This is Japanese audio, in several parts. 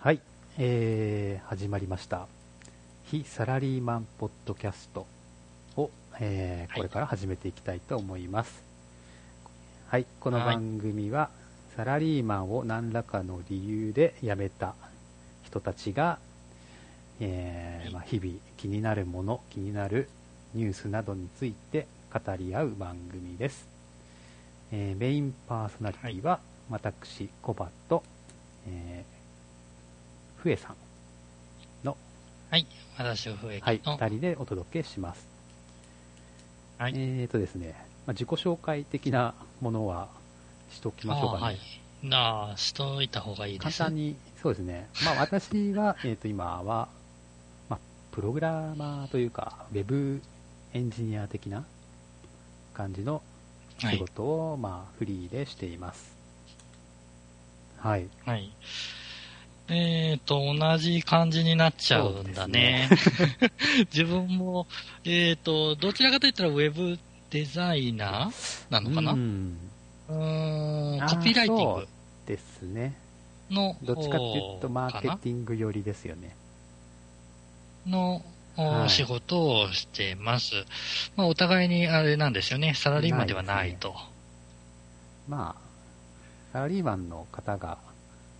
はい、えー、始まりました。非サラリーマンポッドキャストを、えーはいこれから始めていきたいと思います。はい、このはい番組は、サラリーマンを何らかの理由で辞めた人たちが、えーまあ、日々気になるもの、気になるニュースなどについて語り合う番組です。えーメインパーソナリティは、私、コバと、えー、ふえさんの、はい。私、不益はい、の、二人でお届けします。はい。えーとですね、まあ、自己紹介的なものはしときましょうかね。あはい。なあ、しといた方がいいです。簡単に、そうですね。まあ私は、えっ、と今は、まあ、プログラマーというか、ウェブエンジニア的な感じのはい。仕事を、まあフリーでしています。はい。はい。えっ、と、同じ感じになっちゃうんだね。自分も、えっ、と、どちらかといったらウェブデザイナーなのかな？ううんーん、コピーライティングですね。のどっちかっていうと、マーケかティング寄りですよね。なの、おはい仕事をしてます。まあ、お互いにあれなんですよね。サラリーマンではないと。まあ、サラリーマンの方が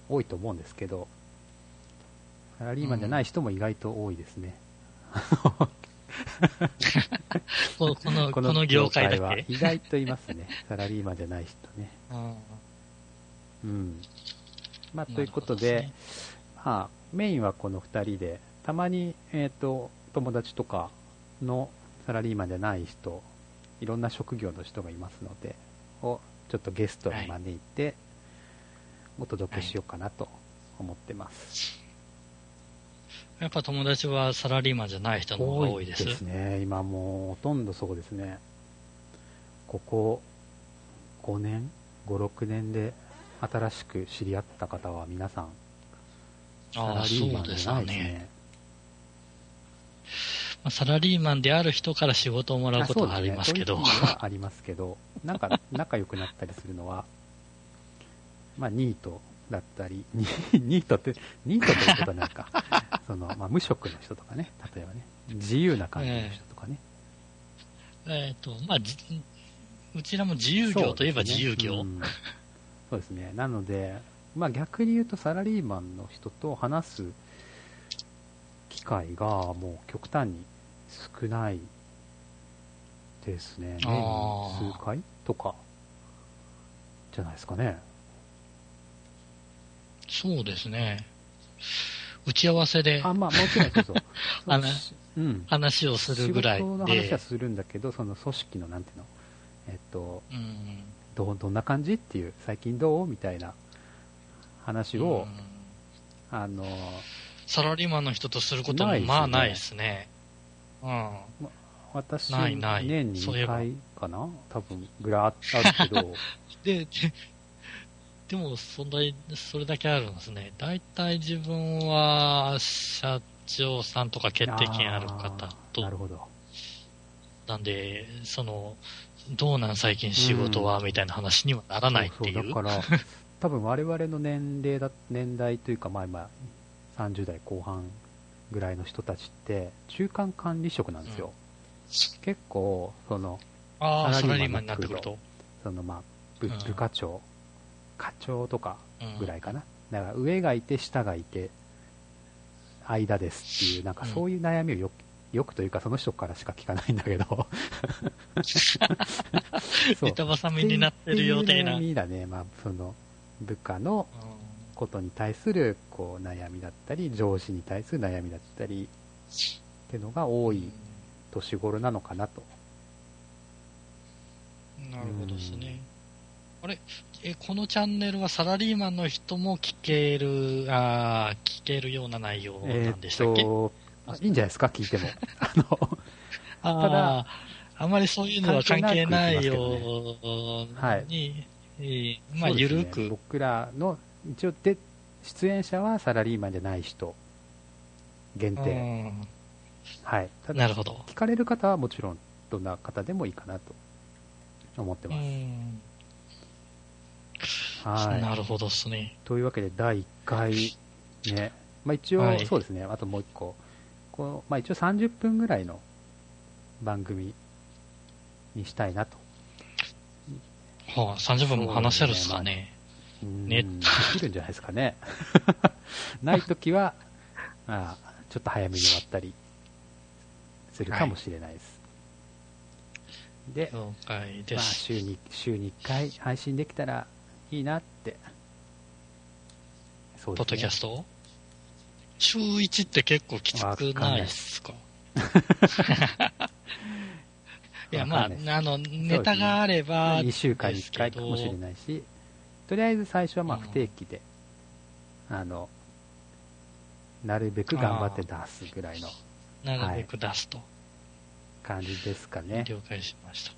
多いと思うんですけど、サラリーマンじゃない人も意外と多いですね。こ この、この 業界だはけ。意外といますね。サラリーマンじゃない人ね。うんうん。まあ、ということで、まあ、メインはこの2人で、たまに、えっ、と、友達とかのサラリーマンじゃない人、いろんな職業の人がいますので、をちょっとゲストに招いて、お届けしようかなと思ってます。やっぱ友達はサラリーマンじゃない人の方が多いです。ですね。今もうほとんどそうですね。ここ5年 ?5、6年で新しく知り合った方は皆さん、サああ、ラリーマンじゃないですね。サラリーマンである人から仕事をもらうことはありますけど。そうですねありますけど、なんか仲良くなったりするのは、まあ、ニートだったり、ニニートって、ニートということはなんか、その、まあ、無職の人とかね、例えばね、自由な感じの人とかね。えっと、まあ、じうちらも自由業といえば自由業。そうですね,、うんすねなので、まあ、逆に言うとサラリーマンの人と話す機会がもう極端に少ないですね。数回とかじゃないですかね。そうですね。打ち合わせであ、まあもちろんそう のうん。話をするぐらい仕事の話では。するんだけど、その組織のなんていうの、えっと、うん。どうどんな感じっていう、最近どう？みたいな話を、うん。あの、サラリーマンの人とすることもまあないですね。うん。私、ないない。年に2そういえば。回かな多分、ぐらいああるけど、で、ででも、そんな、それだけあるんですね。大体自分は、社長さんとか決定権ある方あーなとる、ほど。なんで、その、どうなん最近仕事は、みたいな話にはならないっていう。そうそうだから、多分我々の年齢だ、年代というか、まあ今、30代後半ぐらいの人たちって、中間管理職なんですよ。結構、その、ああ、サラリーマンになっててくると。そのまあ、部うん部課長、課長とかうんぐらいかな。だから上がいて下がいて、間ですっていう、なんかそういう悩みをよく、よくというかその人からしか聞かないんだけど。そう板挟みになってるようでな。悩みだね。まあ、その、部下のことに対する、こう、悩みだったり、上司に対する悩みだったり、っていうのが多い年頃なのかなと。うんなるほどですね。あれ？え、このチャンネルはサラリーマンの人も聞ける、あー聞けるような内容えなんでしたっけ、ーっと、あいいんじゃないですか、聞いても。あの、あただあ、あまりそういうのは関係ないようはいに、えーまあ、ゆるく、僕らの、一応で、出演者はサラリーマンじゃない人、限定。うんはい。ただなるほど。聞かれる方はもちろん、どんな方でもいいかなと思ってうます。んはい。なるほどですね。というわけで、第1回ね。まあ一応、はいそうですね。あともう一個。この、まあ一応30分ぐらいの番組にしたいなと。はあ、30分も話せるっすかね。うんねできるんじゃないですかね。ないときは、まあ、ちょっと早めに終わったりするかもしれないです。で、了解でまあ、す。週に、週に1回配信できたらいいなって。そうポッドキャトスト？週1って結構きつくないっすか？い。や、まあ、あの、ネタがあれば、2週間に1ですけど。回かもしれないし、とりあえず最初はまあうん不定期で、あの、なるべく頑張って出すぐらいのなるべく出すと。感じですかね。了解しまし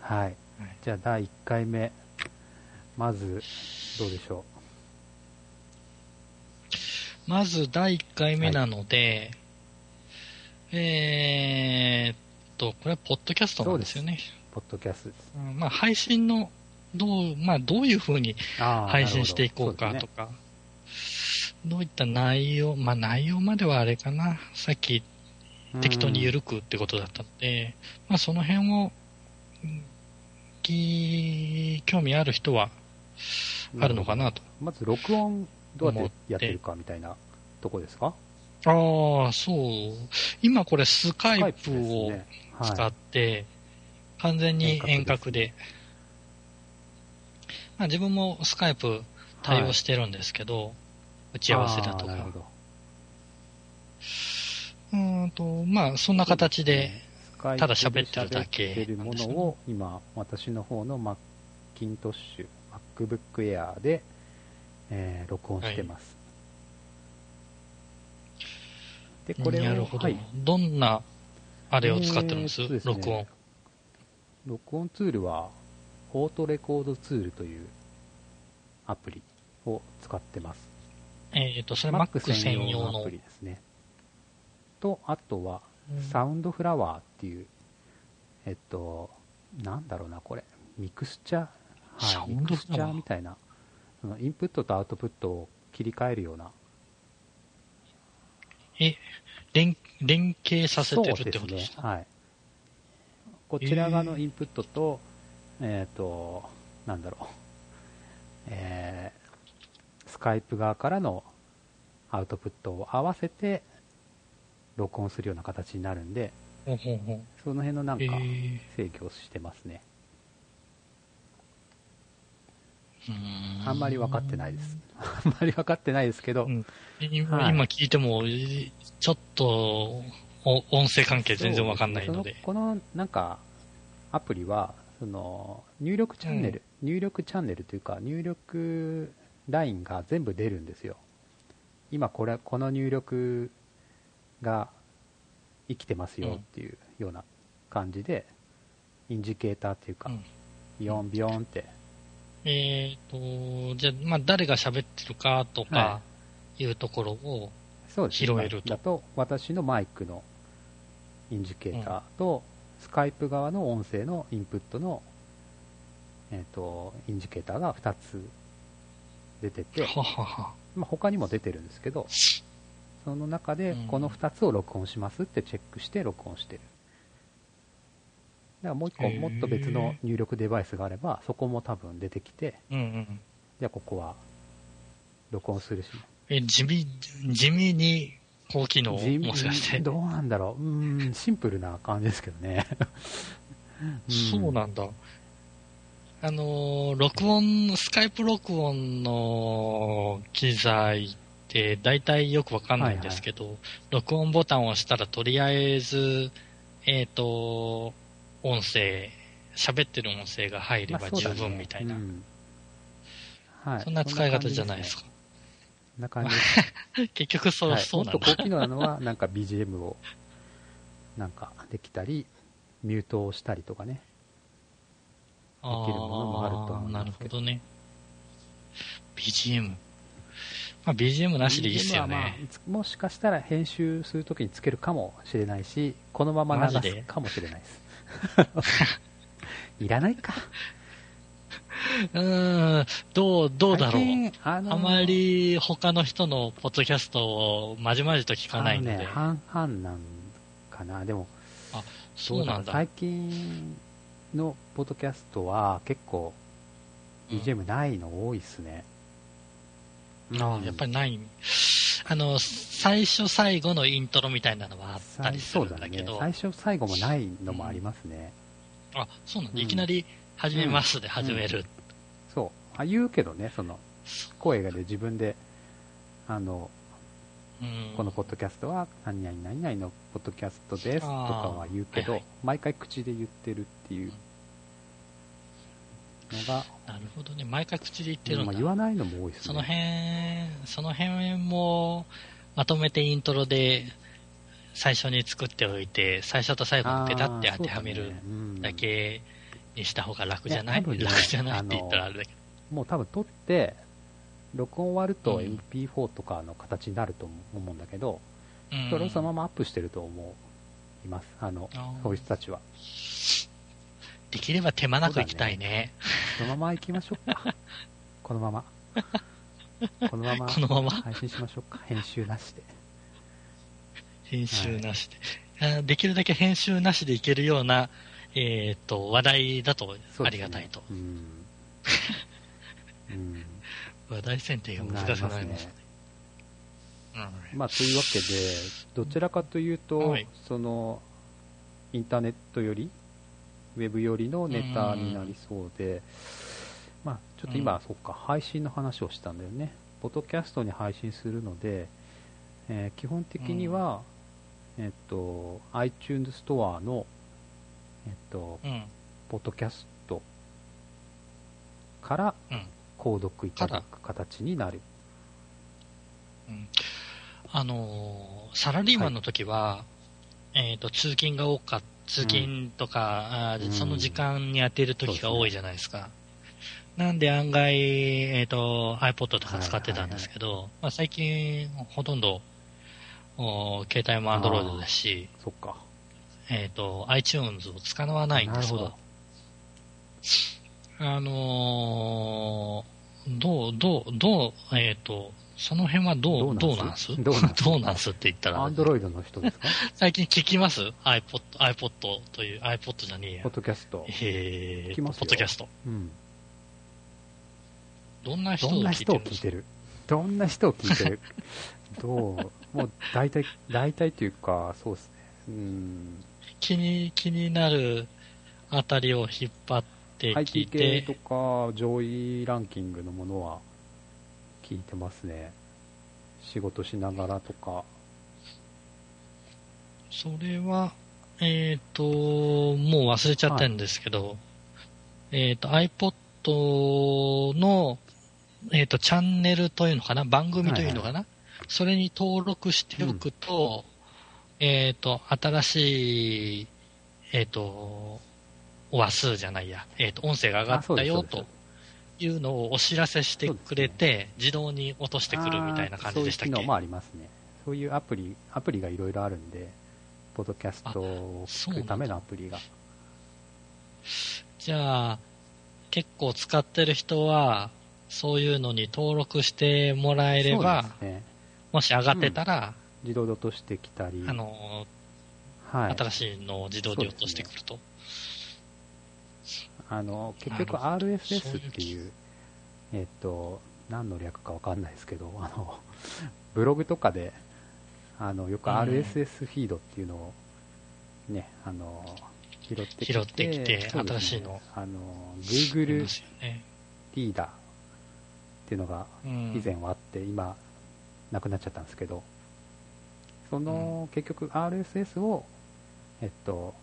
た。はい。はい。じゃあ第1回目、まず、どうでしょまず第1回目なので、えーっと、これはポッドキャストなんですよね。う、ポッドキャストです。うんまあ、配信の、どう、まあ、どういうふうに配信していこうかなるほど。とか、どういった内容、まあ内容まではあれかな、さっき適当に緩くってことだったので、まあその辺を、興味ある人はうんあるのかなと。まず録音どうやってやってるかみたいなとこですか？ああ、そう。今これスカイプをね。使はって、完全に遠隔で、まあ自分もスカイプ対応してるんですけど、打い、ち合わせだとか。うーんと、まあそんな形で、ただ喋ってるだけ喋ってるものを今、私の方のマッキントッシュ、MacBook Air で、えー録音してます。で、これを、なるほど。はい、どんな、あれを使ってるんです,、えーですね録音。録音ツールは、オートレコードツールというアプリを使ってます。えっ、と、それ Mac 専用のアプ。リですね。と、あとは、うんサウンドフラワーっていう、えっと、なんだろうな、これ、ミクスチャー、はい、ミクスチャーみたいな、そのインプットとアウトプットを切り替えるような、え、連、連携させてるってことですか？ね。はい。こちら側のインプットと、えっ、と、なんだろう、えー、スカイプ側からのアウトプットを合わせて、録音するような形になるんで。その辺のなんかえー制御をしてますね。うーんあんまり分かってないです。あんまり分かってないですけど、うん。今,、はい。今聞いても、ちょっと、お音声関係全然わかんないので。のこのなんかアプリはその入力チャンネル、入力チャンネルというか入力ラインが全部出るんですよ。今これこの入力が生きてますよっていうような感じで、インジケーターっていうか、うん。ビヨンビヨンって、えっ、と、じゃあ、まあ、誰が喋ってるかとかは、い。うところを、拾えると。だと私のマイクのインジケーターと、スカイプ側の音声のインプットの、えー、とインジケーターが2つ出てて、ははは。まあ、他にも出てるんですけどその中でうんこの2つを録音しますってチェックして録音してるだからもう1個もっと別の入力デバイスがあればそこも多分出てきてうんうん。じゃあここは録音するし。え、地味、地味に高機能？地もしかして。どうなんだろう？うーんシンプルな感じですけどね。そうなんだ。あのー録音、スカイプ録音の機材って大体よくわかんないんですけど、録音ボタンを押したらとりあえず、えっ、と、音声、喋ってる音声が入れば十分みたいな。うんはい、そんな使い方じゃないですか。そんな感じね 結局そう、はい、そうなんだもっと。高機能なのは、なんか BGM を、なんかできたり、ミュートをしたりとかね。できるものもあると思いますけどあーなるほどね。BGM。まあ BGM なしでいいっすよはまあもしかしたら編集するときにつけるかもしれないし、このまま流すかもしれないです。いらないか。うーん、どう、どうだろう。あのあまり他の人のポッドキャストをまじまじと聞かないので。ね、半々なんかな。でも、そうなんだ。最近のポッドキャストは結構 BGM ないの多いっすね。あやっぱりない。あの、最初最後のイントロみたいなのはあったりするんだけど。ね、最初最後もないのもありますね。うん、あ、そうなんだ。いきなり、始めますで始める。うんうん、そう。あ、言うけどね、その、声がで自分で、あの、このポッドキャストは何々何々のポッドキャストですとかは言うけど、毎回口で言ってるっていうのが。なるほどね。毎回口で言ってるんだ。まあ、言わないのも多いですね。その辺、その辺もまとめてイントロで最初に作っておいて、最初と最後にペタって当てはめるだけにした方が楽じゃない、ね、楽じゃない？って言ったらあれだけど。もう多分撮って、録音終わると MP4 とかの形になると思うんだけど、うん、それをそのままアップしてると思います。あの、そういう人たちは。できれば手間なく行きたいね。そ、ね、のまま行きましょうか。このまま。このまま。このまま？配信しましょうか。編集なしで。編集なしで。はい、できるだけ編集なしでいけるような、えっ、ー、と、話題だとありがたいと。うね、うん。うん話題選定が難しくなりますね。まあ、というわけで、どちらかというと、はい、その、インターネットより、ウェブよりのネタになりそうで、まあ、ちょっと今、うん、そっか、配信の話をしたんだよね。ポッドキャストに配信するので、えー、基本的には、うん、えっと、iTunes ストアの、えっと、うん、ポッドキャストから、購読いただく形になる。うん、あのー、サラリーマンの時は、はい、えっ、ー、と、通勤が多かった、通勤とか、うん、その時間に当てる時が多いじゃないですか。すね、なんで案外、えっ、ー、と、iPod とか使ってたんですけど、はいはいはい、まあ、最近、ほとんど、お携帯も Android ですし、そっか。えっ、と、iTunes を使わないんですよ。あのー、どう、どう、どう、えっ、ー、と、その辺はどう、どうなんす？どうなんす？って言ったら。アンドロイドの人ですか？最近聞きます ?iPod、iPod という、iPod じゃねえや。ポッドキャスト。えー、聞きますポッドキャスト。うん。どんな人を聞いてるどんな人を聞いてる？どう、もう大体、大体というか、そうですね。うん。気に、気になるあたりを引っ張って、て聞いて。IT 系とか上位ランキングのものは聞いてますね。仕事しながらとか。それは、えっ、ー、と、もう忘れちゃってるんですけど、はい、えっ、と、iPod の、えっ、ー、と、チャンネルというのかな？番組というのかな、はいはい、それに登録しておくと、うん、えっ、と、新しい、えっ、と、話数じゃないや、えっ、ー、と、音声が上がったよというのをお知らせしてくれて、ね、自動に落としてくるみたいな感じでしたっけ？そういう機能もありますね。そういうアプリ、アプリがいろいろあるんで、ポッドキャストを聞くためのアプリが。じゃあ、結構使ってる人は、そういうのに登録してもらえれば、ね、もし上がってたら、うん、自動で落としてきたり、あの、はい、新しいのを自動で落としてくると。あの結局 RSS っていう、えっと、何の略か分かんないですけど、あのブログとかであのよく RSS フィードっていうのを、ね、あの拾ってきて、拾ってきて、新しいの。あの Google リーダーっていうのが以前はあって、今、なくなっちゃったんですけど、その、結局 RSS を、えっと、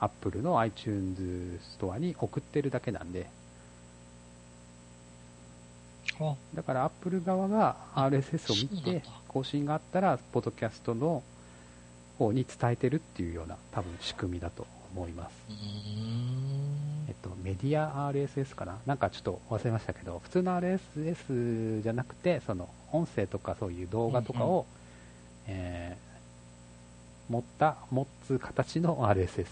アップルの iTunes ストアに送ってるだけなんで、だからアップル側が RSS を見て、更新があったら、ポッドキャストの方に伝えてるっていうような、多分仕組みだと思います。えっと、メディア RSS かな？なんかちょっと忘れましたけど、普通の RSS じゃなくて、その音声とかそういう動画とかを、うんうん、えー、持った、持つ形の RSS。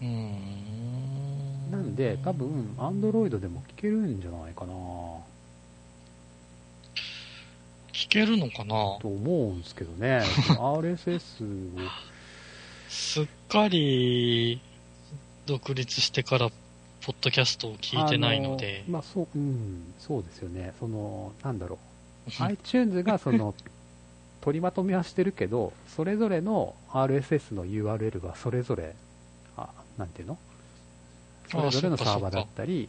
なんで、多分、アンドロイドでも聞けるんじゃないかな聞けるのかな？と思うんですけどね。RSS を。すっかり、独立してから、ポッドキャストを聞いてないのであ。まあ、そう、うん、そうですよね。その、なんだろう。iTunes がその、取りまとめはしてるけど、それぞれの RSS の URL はそれぞれ、あ、なんていうの？それぞれのサーバーだったり、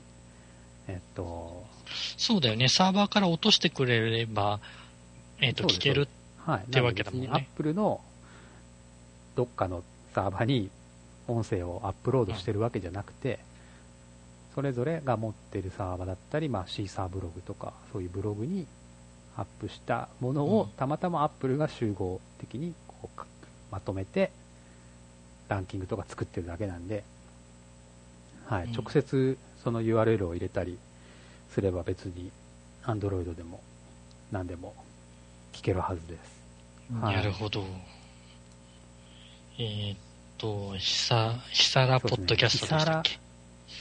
えっと、そうだよね。サーバーから落としてくれれば、えっ、と、聞ける。はい。ってわけだもんねなので別に Apple のどっかのサーバーに音声をアップロードしてるわけじゃなくて、それぞれが持ってるサーバーだったり、まあ、シーサーブログとか、そういうブログにアップしたものを、うんたまたま Apple が集合的にこうかまとめて、ランキングとか作ってるだけなんで、はい、うん直接その URL を入れたりすれば別に Android でも何でも聞けるはずです。はいなるほど。えーっと、ひさ、ひさらポッドキャストでしたっけ？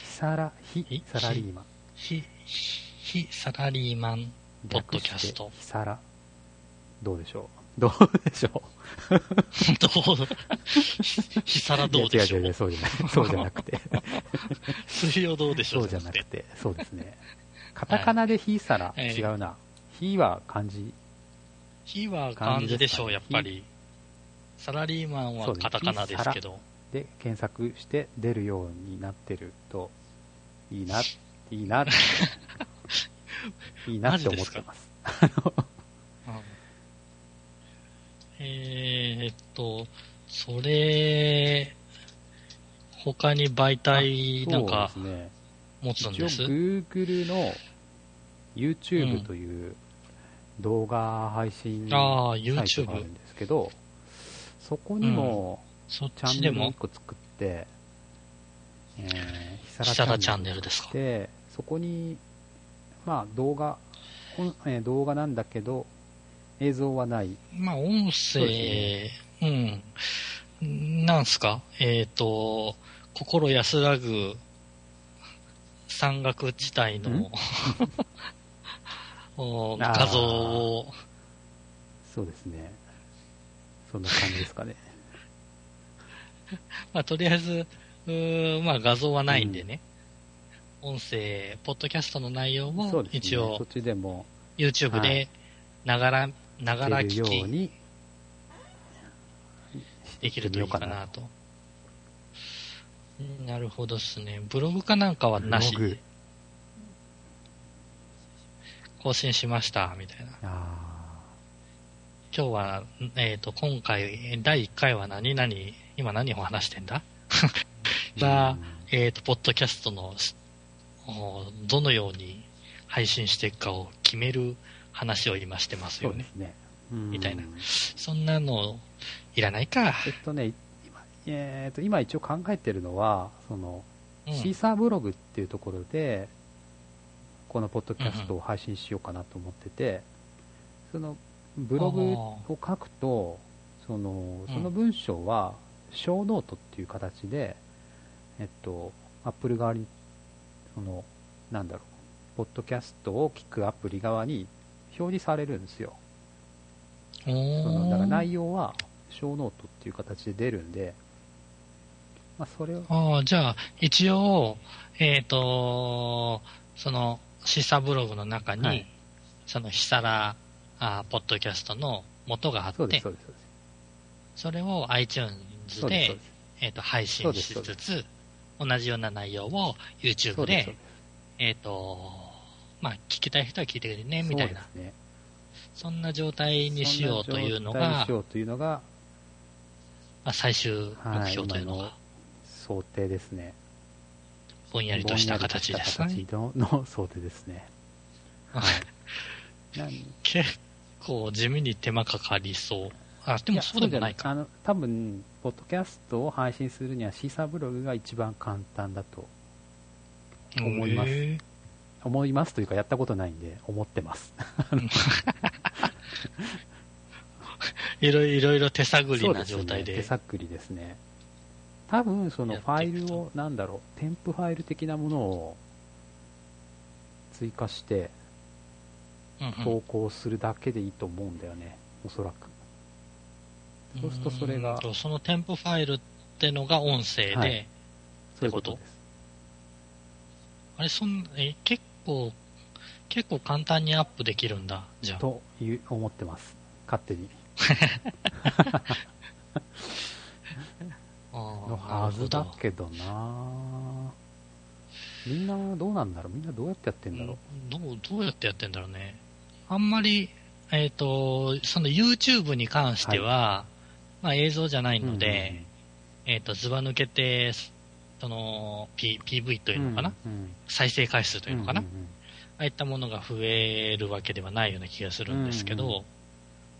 サラ、ヒひ、サラリーマン。ひ、ひ、サラリーマン、ポッドキャスト略してヒサラ。どうでしょう？どうでしょう？どう、ひさらどうでしょいや違う違う違う、うそうじゃない。そうじゃなくて。水曜どうでしょそううじゃなくて。そうですね。カタカナでヒサラ、はい違うな。ヒは漢字。ひは漢字でしょう、やっぱり。サラリーマンはカタカナですけど。で検索して出るようになってるといいな、いいな、いいなって思ってます。うんえーっと、それ、他に媒体なんか。持つん一応です。Google のう YouTube んという動画配信サイトがある。んですけど、そこにもチャンネルをちでも1個作って、えー、ヒサヒサラチャンネルですか？で、そこに、まあ動画、えー動画なんだけど、映像はない。まあ、音そう声、でうん。なんすか？えっ、と、心安らぐ山岳地帯の 画像を、そうですね。そんな感じですかね。まあ、とりあえず、うーまあ、画像はないんでね、音声、ポッドキャストの内容そも。一応そっちでも YouTube はでながら、ながら聞きにできるといいかなと。うんなるほどですね。ブログかなんかはなし更新しました、みたいな。あ今日は、えっ、と、今回、第1回は何々、今何を話してんだ？ーがうんえっ、と、ポッドキャストの、おどのように配信していくかを決める話を今してますよね。ね。うんみたいなそんなの、いらないか。えっとね、今,、えー、と今一応考えてるのは、そのうんシーサーブログっていうところで、このポッドキャストを配信しようかなと思ってて、そのブログを書くと、そのその文章は、ショーノートっていう形で、えっと、アップル側に、その、なんだろう、ポッドキャストを聞くアプリ側に表示されるんですよ。そのだから内容はショーノートっていう形で出るんで、まあ、それを、じゃあ、一応、えっ、と、その、 Seesaa ブログの中に、はい。その、非サラ、あーポッドキャストの元があってそうです、、そうです、それを iTunes でで。えっ、と、配信しつつ、同じような内容を YouTube ででで、えっ、と、まあ、聞きたい人は聞いてくれね、す。みたいなね。そんな状態にしようというのがし、ようというのが、まあ、最終目はい、標というのが今の、想定ですね。ぼんやりとした形ですね。形のの想定ですね。はい。結構地味に手間かかりそう。あ、でもやそうでもないか。じゃあの、多分、ポッドキャストを配信するにはシーサーブログが一番簡単だと思います思いますというか、やったことないんで、思ってます。いろいろ手探りなそうですね状態で。手探りですね。多分そのファイルを、なんだろう、添付ファイル的なものを追加して投稿するだけでいいと思うんだよね、おそらく。そうするとそれがその添付ファイルってのが音声で、はいそういうことです。あれ、そん、え、結構、結構簡単にアップできるんだ、じゃあ。という思ってます。勝手に。のはずだけどなみんなどうなんだろう？みんなどうやってやってんだろどどう、どうやってやってんだろうね。あんまり、えっ、と、その YouTube に関しては、まあ映像じゃないうので、えっ、と、ずば抜けて、その、P、PV というのかな、うんうん。再生回数というのかな、んんん。ああいったものが増えるわけではないような気がするんですけど、うんうん。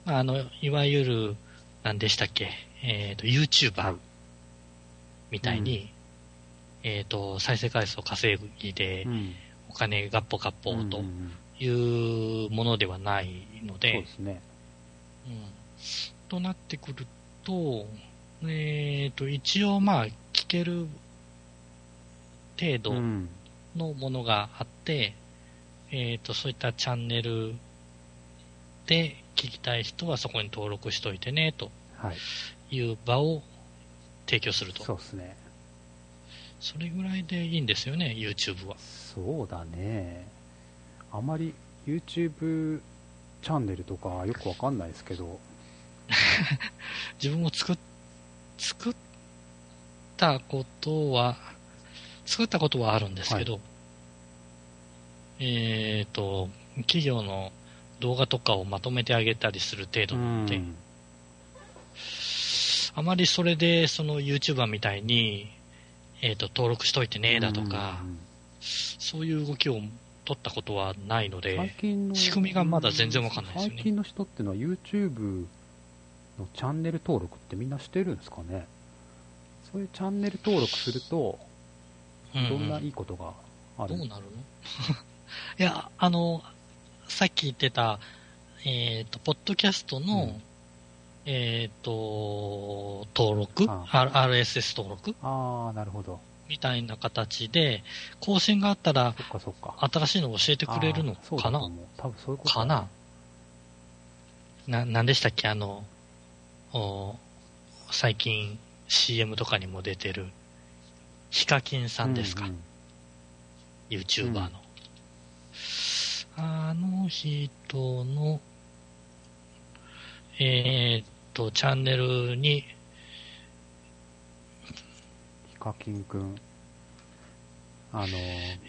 まあ、あの、いわゆる、何でしたっけ、えっ、と、はい。YouTuber みたいに、えっ、と、再生回数を稼ぎでう、ん。お金ガッポガッポとうんうんいうものではないのそうでで、すね。うん。となってくると、えっ、と、一応まあ、聞ける程度うんのものがあって、えっ、と、そういったチャンネルで聞きたい人はそこに登録しといてね、とはい。いう場を提供すると。そうですね。それぐらいでいいんですよね、YouTube は。そうだね。あまり YouTube チャンネルとかよくわかんないですけど、自分も作っ、作ったことは、作ったことはあるんですけど、えっ、と、企業の動画とかをまとめてあげたりする程度なので、うん。あまりそれで、その YouTuber みたいに、えっ、と、登録しといてね、だとか、うんそういう動きを取ったことはないの最で、近の仕組みがまだ全然わかんないですよね。最近の人ってのは YouTube のチャンネル登録ってみんなしてるんですかね？そういうチャンネル登録すると、うんどんないいことがある、どうなるの？いや、あの、さっき言ってた、えっ、と、ポッドキャストの、うん。えっ、と、登録？あ R- ?RSS 登録？ああ、なるほど。みたいな形で、更新があったら、そっかそっか。新しいのを教えてくれるのかな？多分そういうことかな？な、なんでしたっけ？あの、お最近 CM とかにも出てる、ヒカキンさんですか、うんうん。YouTuber の。あの人の、えーっと、チャンネルに、ヒカキンくん、あの、ゲ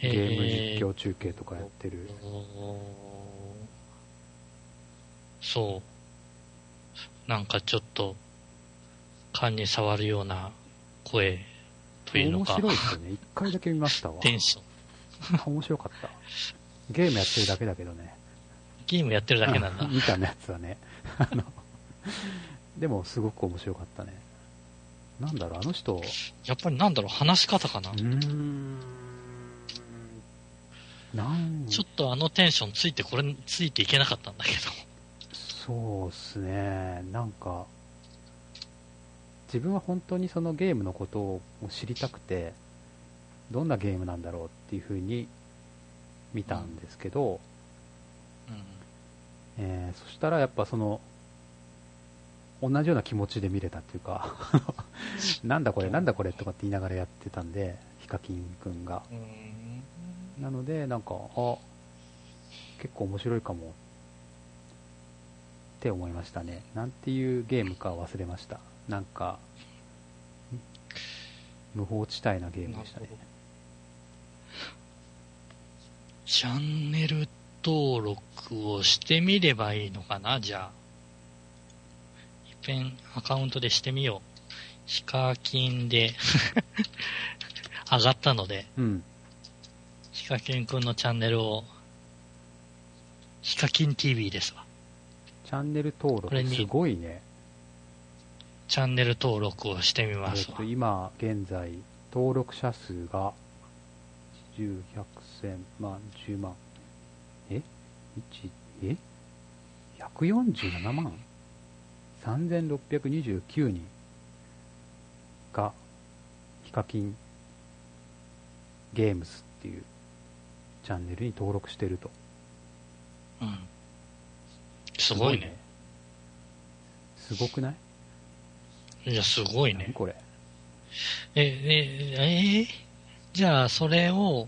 えーーム実況中継とかやってる。おそう、なんかちょっと、勘に触るような声というの面か、白いですよね。一回だけ見ましたわ。テンション。面白かった。ゲームやってるだけだけどね。ゲームやってるだけなんだう。見たやつはね。あの、でもすごく面白かったね。なんだろう、あの人、うやっぱりなんだろう、話し方かな。ーん、なん、ちょっとあのテンションついてこれ、ついていけなかったんだけど。そうっすね、なんか、自分は本当にそのゲームのことを知りたくて、どんなゲームなんだろうっていうふうに見たんですけど、うんえーそしたらやっぱその、同じような気持ちで見れたっていうか、なんだこれ、なんだこれとかって言いながらやってたんで、ヒカキンくんが。うんなので、なんか、あ、結構面白いかもって思いましたね。なんていうゲームか忘れました。なんか、無法地帯なゲームでしたね。チャンネル登録をしてみればいいのかな？じゃあ。いっぺんアカウントでしてみよう。ヒカキンで 上がったので、うん。ヒカキンくんのチャンネルを、ヒカキン TV ですわ。チャンネル登録すごいね。チャンネル登録をしてみえますわっと、。今現在、登録者数が、10、100、1000万、10万。え ?1、え ?147 万 ?3629 人がヒカキンゲームスっていうチャンネルに登録してると。うん。すごいね。すごくない？いや、すごいね。何これ？え、え、えーじゃあ、それを、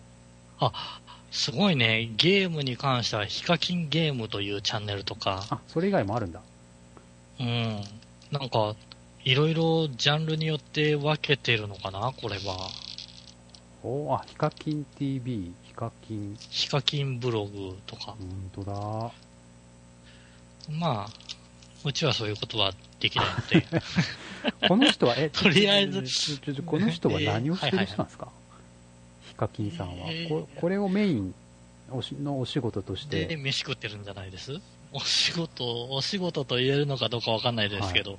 あ、すごいね。ゲームに関しては、ヒカキンゲームというチャンネルとか、あ、それ以外もあるんだ。うん。なんか、いろいろジャンルによって分けてるのかな？これは。おーあ、ヒカキン TV、ヒカキン、ヒカキンブログとか。ほんとだ。まあ、うちはそういうことはできないので。この人は、え、とりあえず。この人は何をしてる人なんですか、ヒカキンさんは、えー。こ。これをメインのお仕事としで、て、飯食ってるんじゃないです？お仕事、お仕事と言えるのかどうかわかんないですけど、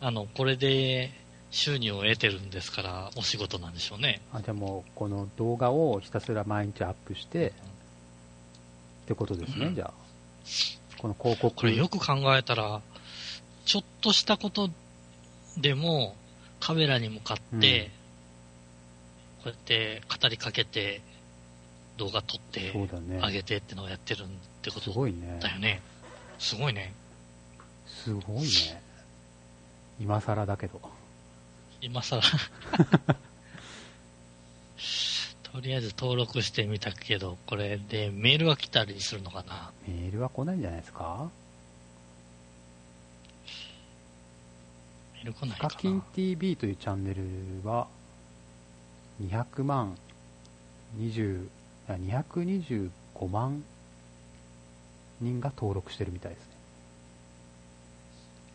あの、これで収入を得てるんですから、お仕事なんでしょうね。あじゃあもう、この動画をひたすら毎日アップして、ってことですね、うん。じゃあ。この広告。これよく考えたら、ちょっとしたことでも、カメラに向かって、こうやって語りかけて、動画撮って。上げてってのをやってるってこすとごいね。だよね。すごいね。すごいね。今更だけど。今更。とりあえず登録してみたけど、これでメールが来たりするのかな？メールは来ないんじゃないですか？メール来ないヒかな？カキン TV というチャンネルは、200万、20、いや225万人が登録してるみたいですね。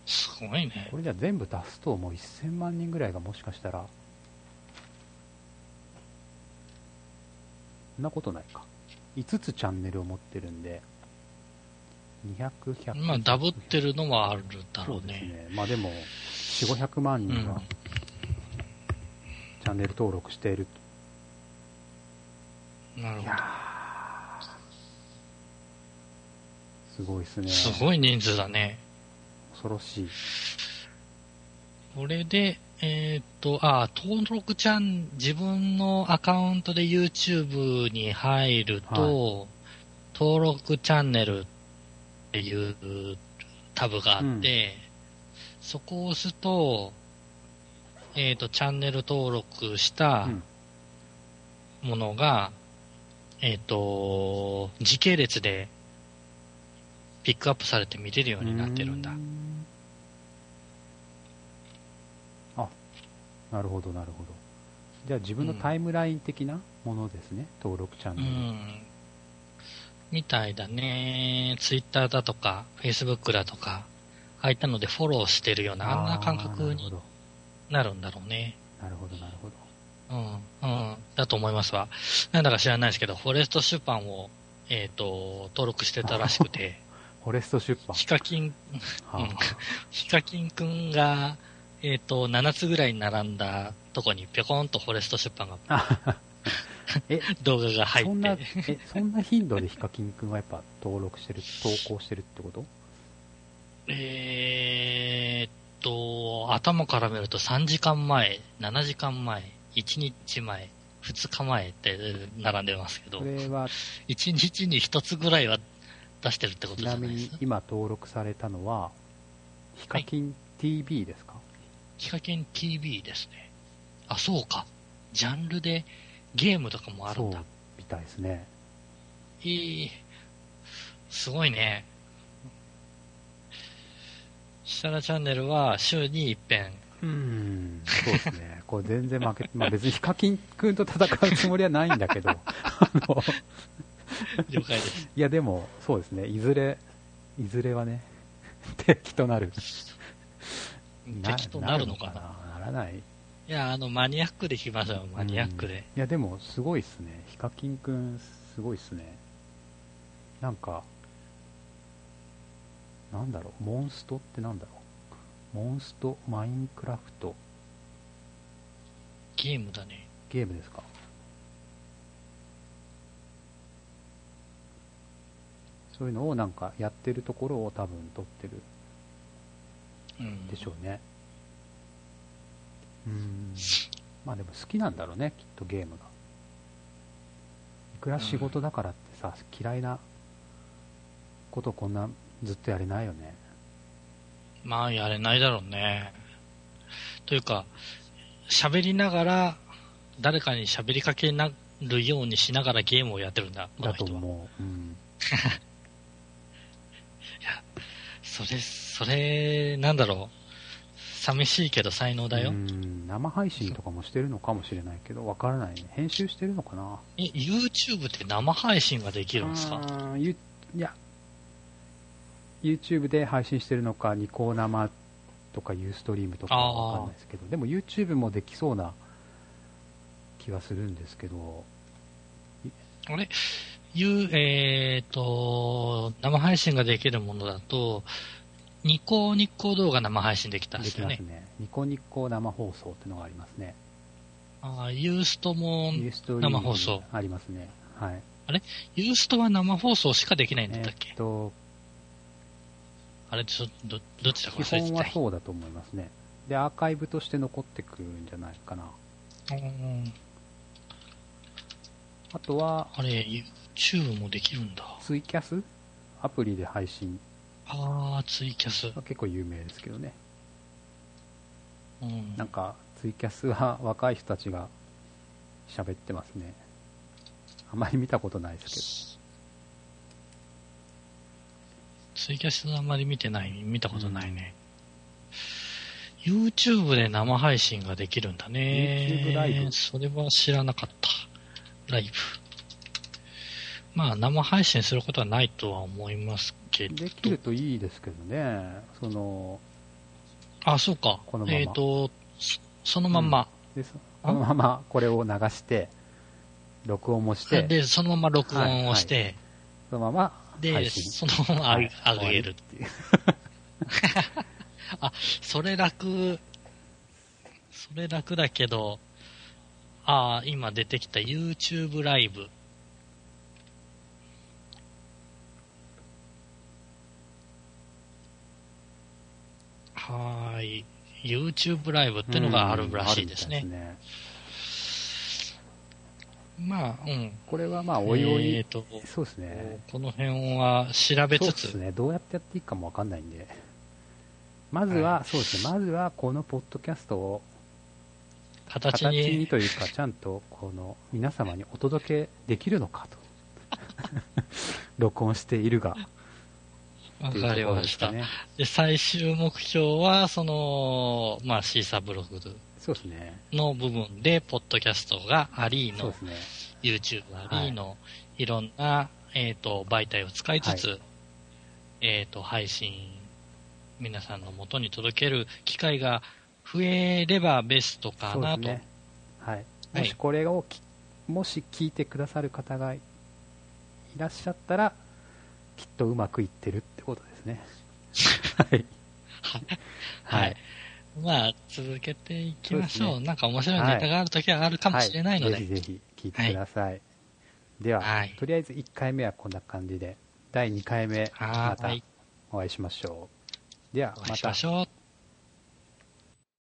すごいねこ。れじゃ全部足すともう1000万人ぐらいがもしかしたら、そんなことないか。5つチャンネルを持ってるんで、200、100。まあ、ダブってるのはあるだろうね。そうですね。まあでも、4、500万人がうんチャンネル登録しているいやなるほーすごいですね。ど。すごい人数だね。恐ろしい。これで、えーっと、あ、登録ちゃん、自分のアカウントで YouTube に入ると、登録チャンネルっていうタブがあって、そこを押すと、えーっと、チャンネル登録したうん。ものが、えーっと、時系列でピックアップされて見れるようになってるんだ。うー。あ、なるほど、なるほど。じゃあ自分のタイムライン的なものですね、登録チャンうネル。ん。みたいだね。ツイッターだとか、フェイスブックだとか、ああいったのでフォローしてるような、あんな感覚になるんだろうね。なるほど、なるほど。うん、うん。だと思いますわ。なんだか知らないですけど、フォレスト出版を、えっ、と、登録してたらしくて、フォレスト出版。ヒカキン、はうんヒカキンくんが、えっ、と、7つぐらいに並んだとこにぴょこんとフォレスト出版が、あえ、動画が入そんな、そんな頻度でヒカキンくんはやっぱ登録してる、投稿してるってこと？えーっと、頭から見ると3時間前、7時間前、1日前、2日前って並んでますけどそ、れは、1日に1つぐらいは出してるってことちなみにじゃないですか？今登録されたのは、ヒカキン TV ですか、ヒカキン TV ですね。あ、そうか。ジャンルでゲームとかもあるそうんだ。みたいですね。いい。すごいね。設楽チャンネルは週に一遍。うーん、そうですね。これ全然負け、まあ別にヒカキンくんと戦うつもりはないんだけど、あの、了解です。いやでも、そうですね、いずれ、いずれはね、敵となる。敵となるのかななならない。いや、あの、マニアックで来ましょう、マニアックで。いやでも、すごいっすね。ヒカキンくん、すごいっすね。なんか、なんだろう、モンストってなんだろう。モンスト、マインクラフト、ゲームだね。ゲームですか？そういうのをなんかやってるところを多分撮ってるうん。でしょうね。うーん。まあでも好きなんだろうね、きっとゲームが。いくら仕事だからってさ、嫌いなことこんなずっとやれないよね。まあ、やれないだろうね。というか、喋りながら、誰かに喋りかけなるようにしながらゲームをやってるんだ、だと。思う。うん。それ、それ、なんだろう。寂しいけど才能だよ。うん生配信とかもしてるのかもしれないけど、わからないね。編集してるのかな？え、YouTube って生配信ができるんですか？いや、YouTube で配信してるのか、ニコ生とかユーストリームとかわかんないですけど、でも YouTube もできそうな気はするんですけど、あれ？いう、えーと、生配信ができるものだと、ニコニコ動画生配信できたんでよね。ですきますね。ニコニコ生放送ってのがありますね。あーユーストも、生放送ありますね。はい。ユーストは生放送しかできないんだえったっけ、ーっと、あれちょど、どっちだ？か基忘れてた本はそうだと思いますね。で、アーカイブとして残ってくるんじゃないかな。うんあとは、あれ、YouTube もできるんだ。ツイキャス？アプリで配信あー、ツイキャス。は結構有名ですけどね。うんなんか、ツイキャスは若い人たちが喋ってますね。あまり見たことないですツイキャスあんまり見てない、見たことないね。YouTube で生配信ができるんだね。YouTube ライブ？それは知らなかった。ライブ。まあ、生配信することはないとは思いますけど。できるといいですけどね。その、あ、そうか。このままえっ、と、そそのまんま。でそこのままこれを流して、録音もして、で、そのまま録音をして、そのまま配で、信。そのまま上げ,、はい上げる。っていう。それ楽、それ楽だけど、ああ、今出てきた YouTube ライブ。はーい。YouTube ライブってのがあるらしいですね。うんねまあ、うん。これはまあ、おいおい、えーと、そうですね。この辺は調べつつ、そうですね。どうやってやっていいかもわかんないんで。まずは、はいそうですね。まずは、このポッドキャストを形形ににというか、ちゃんと、この、皆様にお届けできるのかと。録音しているが、わかりました。で最終目標は、その、まあ、シーサーブログそうですね。の部分で、ポッドキャストがありのね。YouTube ありの、いろんな、えっ、と、媒体を使いつつ、えっ、と、配信、皆さんの元に届ける機会が増えればベストかなと。ね。はい。はいもしこれをき、もし聞いてくださる方がいらっしゃったら、きっとうまくいってるってことですね。はい。はい。まあ、続けていきましょう。そうですなんか面白いネタがあるときはあるかもしれないので。はい、ぜひぜひ聞いてください。では、はいとりあえず1回目はこんな感じで、第2回目、またはい。お会いしましょう。では、お会いましたましょう。